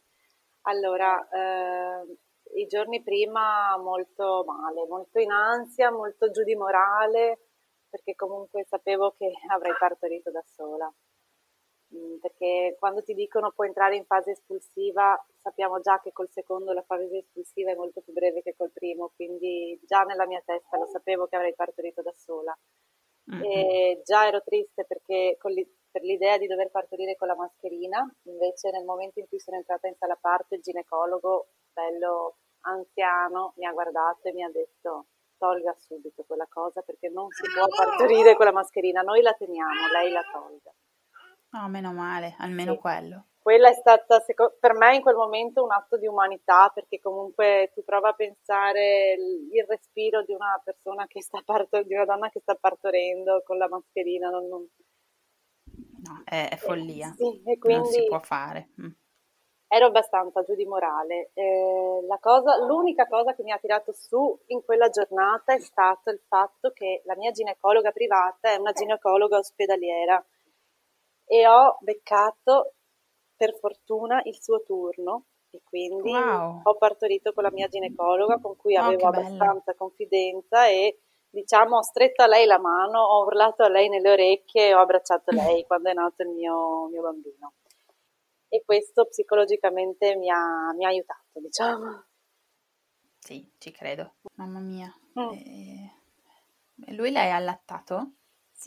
Allora, eh, i giorni prima molto male, molto in ansia, molto giù di morale, perché comunque sapevo che (laughs) avrei partorito da sola. Mm, perché quando ti dicono puoi entrare in fase espulsiva, sappiamo già che col secondo la fase espulsiva è molto più breve che col primo, quindi già nella mia testa lo sapevo che avrei partorito da sola. Mm-hmm. E già ero triste perché per l'idea di dover partorire con la mascherina, invece nel momento in cui sono entrata in sala parte il ginecologo, bello anziano, mi ha guardato e mi ha detto tolga subito quella cosa perché non si può partorire con la mascherina, noi la teniamo, lei la tolga. No, meno male, almeno sì. quello. Quella è stata per me in quel momento un atto di umanità perché comunque tu prova a pensare il respiro di una persona che sta partorendo, di una donna che sta partorendo con la mascherina. Non, non... No, è, è follia. Eh, sì, e quindi... Non si può fare. Mm ero abbastanza giù di morale. Eh, cosa, l'unica cosa che mi ha tirato su in quella giornata è stato il fatto che la mia ginecologa privata è una ginecologa ospedaliera e ho beccato per fortuna il suo turno e quindi wow. ho partorito con la mia ginecologa con cui oh, avevo abbastanza confidenza e diciamo ho stretto a lei la mano, ho urlato a lei nelle orecchie e ho abbracciato (laughs) lei quando è nato il mio, mio bambino e questo psicologicamente mi ha, mi ha aiutato, diciamo. Sì, ci credo. Mamma mia. Mm. E... Lui l'hai allattato?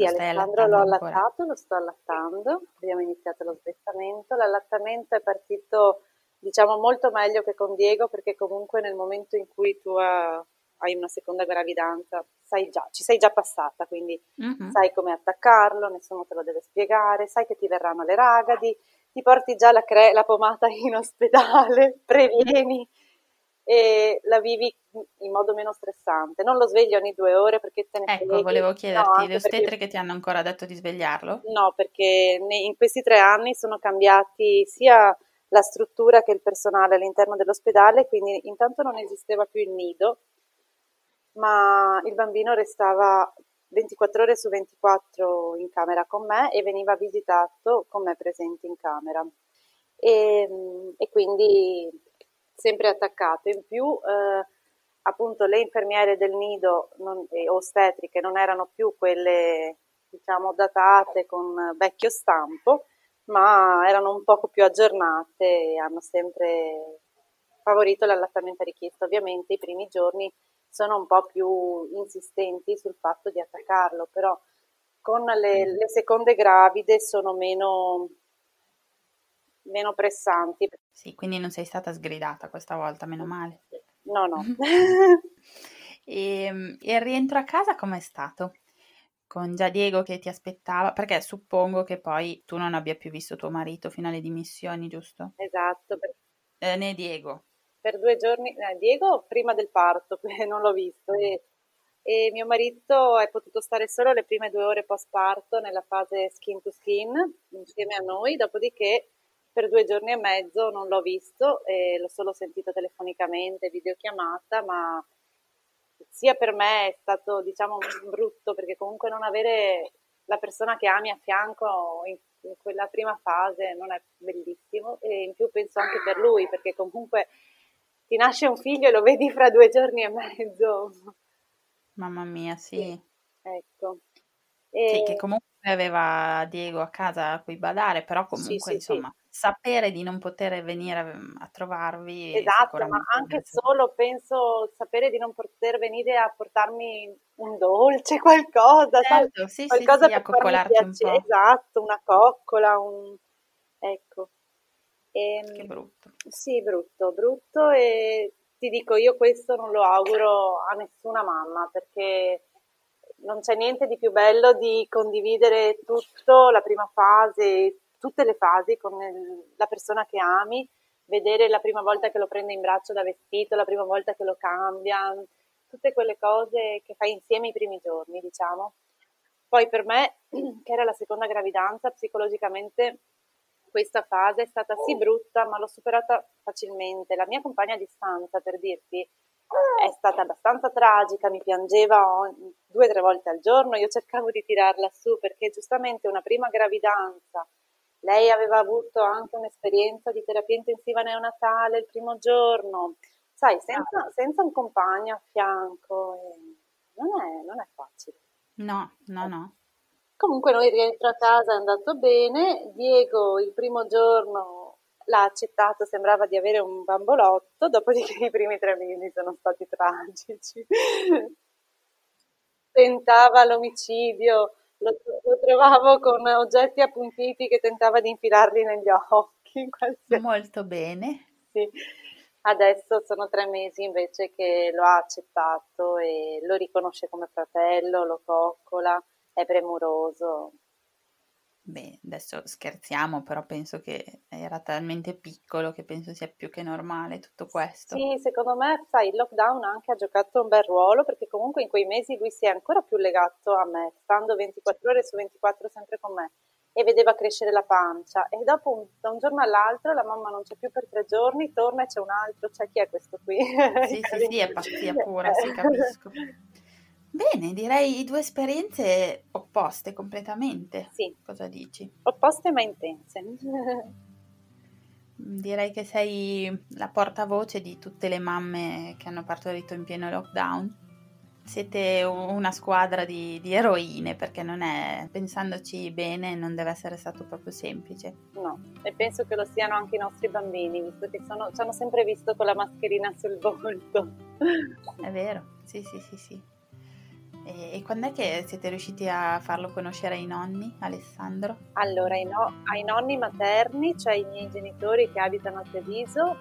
Sì, Alessandro l'ho ancora? allattato, lo sto allattando, abbiamo iniziato lo svettamento, l'allattamento è partito diciamo molto meglio che con Diego perché comunque nel momento in cui tu uh, hai una seconda gravidanza sai già, ci sei già passata, quindi mm-hmm. sai come attaccarlo, nessuno te lo deve spiegare, sai che ti verranno le ragadi, ti porti già la, cre- la pomata in ospedale, (laughs) previeni e la vivi in modo meno stressante. Non lo svegli ogni due ore perché te ne Ecco, freghi. volevo chiederti, no, le ostetriche perché... ti hanno ancora detto di svegliarlo? No, perché in questi tre anni sono cambiati sia la struttura che il personale all'interno dell'ospedale, quindi intanto non esisteva più il nido, ma il bambino restava 24 ore su 24 in camera con me e veniva visitato con me presente in camera. E, e quindi sempre attaccato. In più, eh, appunto, le infermiere del nido non, e ostetriche non erano più quelle, diciamo, datate con vecchio stampo, ma erano un poco più aggiornate e hanno sempre favorito l'allattamento richiesto. Ovviamente i primi giorni sono un po' più insistenti sul fatto di attaccarlo, però con le, le seconde gravide sono meno, meno pressanti. Sì, quindi non sei stata sgridata questa volta, meno male. No, no. e, (laughs) ehm, e il rientro a casa com'è stato? Con già Diego che ti aspettava, perché suppongo che poi tu non abbia più visto tuo marito fino alle dimissioni, giusto? Esatto. Eh, né Diego per due giorni, eh, Diego prima del parto, (laughs) non l'ho visto, e, e, mio marito è potuto stare solo le prime due ore post parto nella fase skin to skin insieme a noi, dopodiché per due giorni e mezzo non l'ho visto e l'ho solo sentito telefonicamente, videochiamata, ma sia per me è stato diciamo brutto perché comunque non avere la persona che ami a fianco in, in quella prima fase non è bellissimo e in più penso anche per lui perché comunque ti nasce un figlio e lo vedi fra due giorni e mezzo. Mamma mia, sì. sì ecco. E... Sì, che comunque aveva Diego a casa a cui badare, però comunque sì, sì, insomma sapere di non poter venire a trovarvi. Esatto, ma anche solo penso sapere di non poter venire a portarmi un dolce, (laughs) qualcosa, certo, sì, qualcosa sì, per coccolarti un po'. Esatto, una coccola, un... ecco. E, ehm, che brutto. Sì, brutto, brutto e ti dico io questo non lo auguro a nessuna mamma perché non c'è niente di più bello di condividere tutto, la prima fase, tutte le fasi con la persona che ami, vedere la prima volta che lo prende in braccio da vestito, la prima volta che lo cambia, tutte quelle cose che fai insieme i primi giorni, diciamo. Poi per me, (clears throat) che era la seconda gravidanza, psicologicamente questa fase è stata sì brutta, ma l'ho superata facilmente. La mia compagna a distanza, per dirti, è stata abbastanza tragica, mi piangeva due o tre volte al giorno, io cercavo di tirarla su perché giustamente una prima gravidanza, lei aveva avuto anche un'esperienza di terapia intensiva neonatale il primo giorno, sai, senza, ah. senza un compagno a fianco, eh, non, è, non è facile. No, no, no. Comunque noi rientro a casa è andato bene, Diego il primo giorno l'ha accettato, sembrava di avere un bambolotto, dopodiché i primi tre mesi sono stati tragici. (laughs) Tentava l'omicidio, lo, lo, trovavo con oggetti appuntiti che tentava di infilarli negli occhi. Qualsiasi... Molto bene. Sì. Adesso sono tre mesi invece che lo ha accettato e lo riconosce come fratello, lo coccola è premuroso. Beh, adesso scherziamo, però penso che era talmente piccolo che penso sia più che normale tutto questo. Sì, secondo me, sai, il lockdown anche ha giocato un bel ruolo perché comunque in quei mesi lui si è ancora più legato a me, stando 24 ore su 24 sempre con me e vedeva crescere la pancia e dopo un, da un giorno all'altro la mamma non c'è più per tre giorni, torna e c'è un altro, cioè chi è questo qui? Sì, (laughs) sì, sì, è pazzia (laughs) pura, sì, capisco. Bene, direi due esperienze opposte completamente. Sì. Cosa dici? Opposte ma intense. (laughs) direi che sei la portavoce di tutte le mamme che hanno partorito in pieno lockdown. Siete una squadra di, di eroine perché non è, pensandoci bene, non deve essere stato proprio semplice. No, e penso che lo siano anche i nostri bambini, visto che sono, ci hanno sempre visto con la mascherina sul volto. È vero, sì, sì, sì, sì. E, e quando è che siete riusciti a farlo conoscere ai nonni, Alessandro? Allora, ai, no, ai nonni materni, cioè i miei genitori che abitano a Treviso,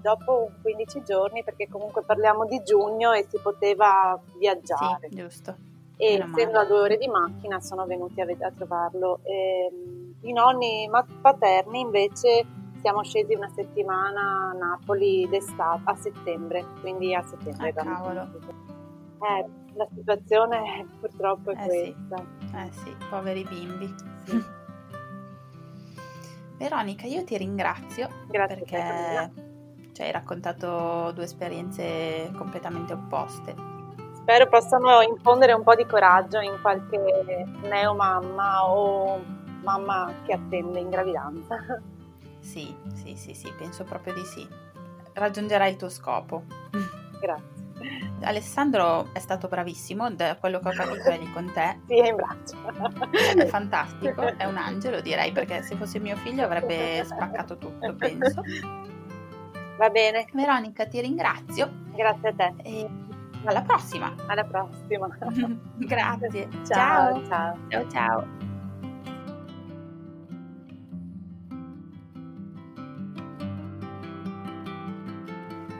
dopo 15 giorni, perché comunque parliamo di giugno e si poteva viaggiare. Sì, giusto. E essendo a due ore di macchina sono venuti a, a trovarlo. E, ehm, I nonni paterni invece siamo scesi una settimana a Napoli d'estate, a settembre, quindi a settembre. Ah, cavolo. Eh, la situazione purtroppo è eh questa. Sì. Eh sì, poveri bimbi. Sì. (laughs) Veronica, io ti ringrazio Grazie perché ci hai raccontato due esperienze completamente opposte. Spero possano infondere un po' di coraggio in qualche neomamma o mamma che attende in gravidanza. Sì, sì, sì, sì, penso proprio di sì. Raggiungerai il tuo scopo. (laughs) Grazie. Alessandro è stato bravissimo, da quello che ho capito è lì con te. Sì, è in braccio. È fantastico, è un angelo direi, perché se fosse mio figlio avrebbe spaccato tutto, penso. Va bene. Veronica, ti ringrazio. Grazie a te. E alla prossima. Alla prossima. (laughs) Grazie. Ciao. Ciao. Ciao ciao.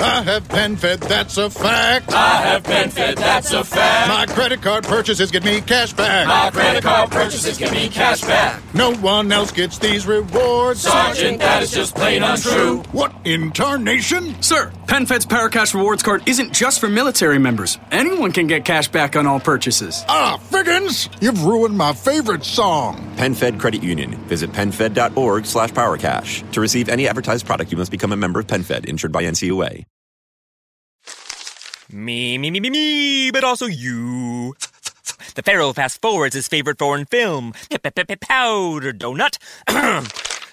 I have PenFed, that's a fact. I have PenFed, that's a fact. My credit card purchases get me cash back. My credit card purchases get me cash back. No one else gets these rewards. Sergeant, that is just plain untrue. What in tarnation? Sir, PenFed's Paracash Rewards Card isn't just for military members. Anyone can get cash back on all purchases. Ah, Figgins, you've ruined my favorite song. PenFed Credit Union. Visit PenFed.org slash PowerCash. To receive any advertised product, you must become a member of PenFed, insured by NCUA. Me, me, me, me, me, but also you. The Pharaoh fast forwards his favorite foreign film, Powder Donut. (clears throat)